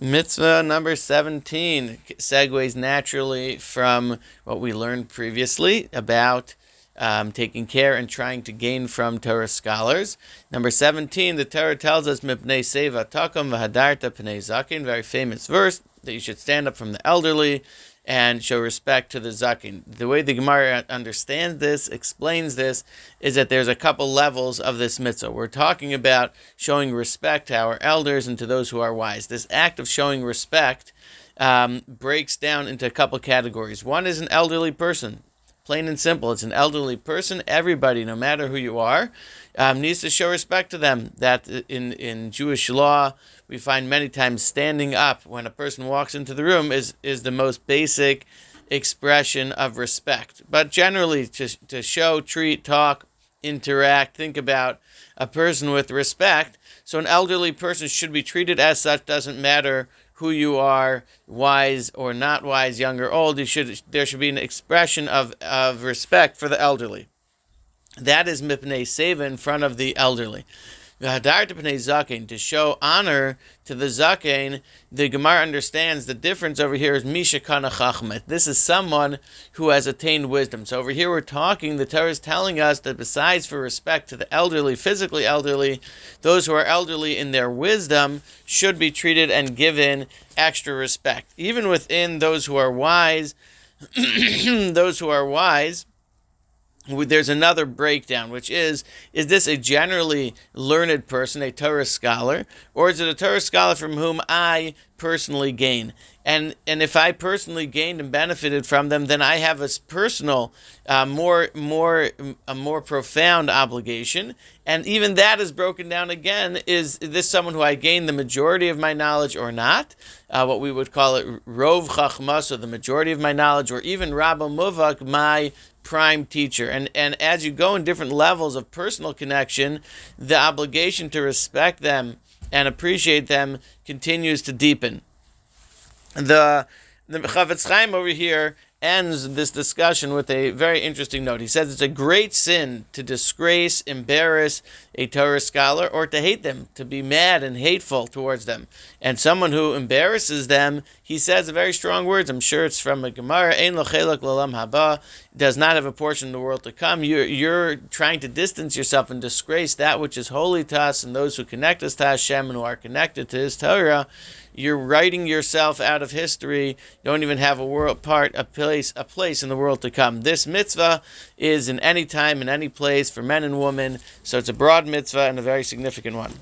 Mitzvah number 17 segues naturally from what we learned previously about um, taking care and trying to gain from Torah scholars. Number 17, the Torah tells us, Mipnei Seva Takum Vahadarta Pnei Zakin, very famous verse, that you should stand up from the elderly and show respect to the zakin. The way the Gemara understands this, explains this, is that there's a couple levels of this mitzvah. We're talking about showing respect to our elders and to those who are wise. This act of showing respect um, breaks down into a couple categories. One is an elderly person. Plain and simple. It's an elderly person. Everybody, no matter who you are, um, needs to show respect to them. That in, in Jewish law, we find many times standing up when a person walks into the room is, is the most basic expression of respect. But generally, to, to show, treat, talk, interact, think about a person with respect. So, an elderly person should be treated as such, doesn't matter who you are, wise or not wise, young or old, you should there should be an expression of, of respect for the elderly. That is mipnei seva in front of the elderly. To show honor to the zaken, the Gemara understands the difference over here is Misha Kana Chachmet. This is someone who has attained wisdom. So over here we're talking, the Torah is telling us that besides for respect to the elderly, physically elderly, those who are elderly in their wisdom should be treated and given extra respect. Even within those who are wise, those who are wise, there's another breakdown, which is is this a generally learned person, a Torah scholar, or is it a Torah scholar from whom I personally gain? And and if I personally gained and benefited from them, then I have a personal, uh, more more a more profound obligation. And even that is broken down again. Is this someone who I gained the majority of my knowledge or not? Uh, what we would call it rov chachmas, or the majority of my knowledge, or even rabba muvak, my prime teacher. And, and as you go in different levels of personal connection, the obligation to respect them and appreciate them continues to deepen. The the Chafetz Chaim over here ends this discussion with a very interesting note. He says it's a great sin to disgrace, embarrass a Torah scholar, or to hate them, to be mad and hateful towards them. And someone who embarrasses them, he says very strong words. I'm sure it's from a Gemara. Ein lalam haba does not have a portion in the world to come. You're, you're trying to distance yourself and disgrace that which is holy to us and those who connect us to Hashem and who are connected to His Torah you're writing yourself out of history. You don't even have a world part, a place, a place in the world to come. This mitzvah is in any time, in any place, for men and women. So it's a broad mitzvah and a very significant one.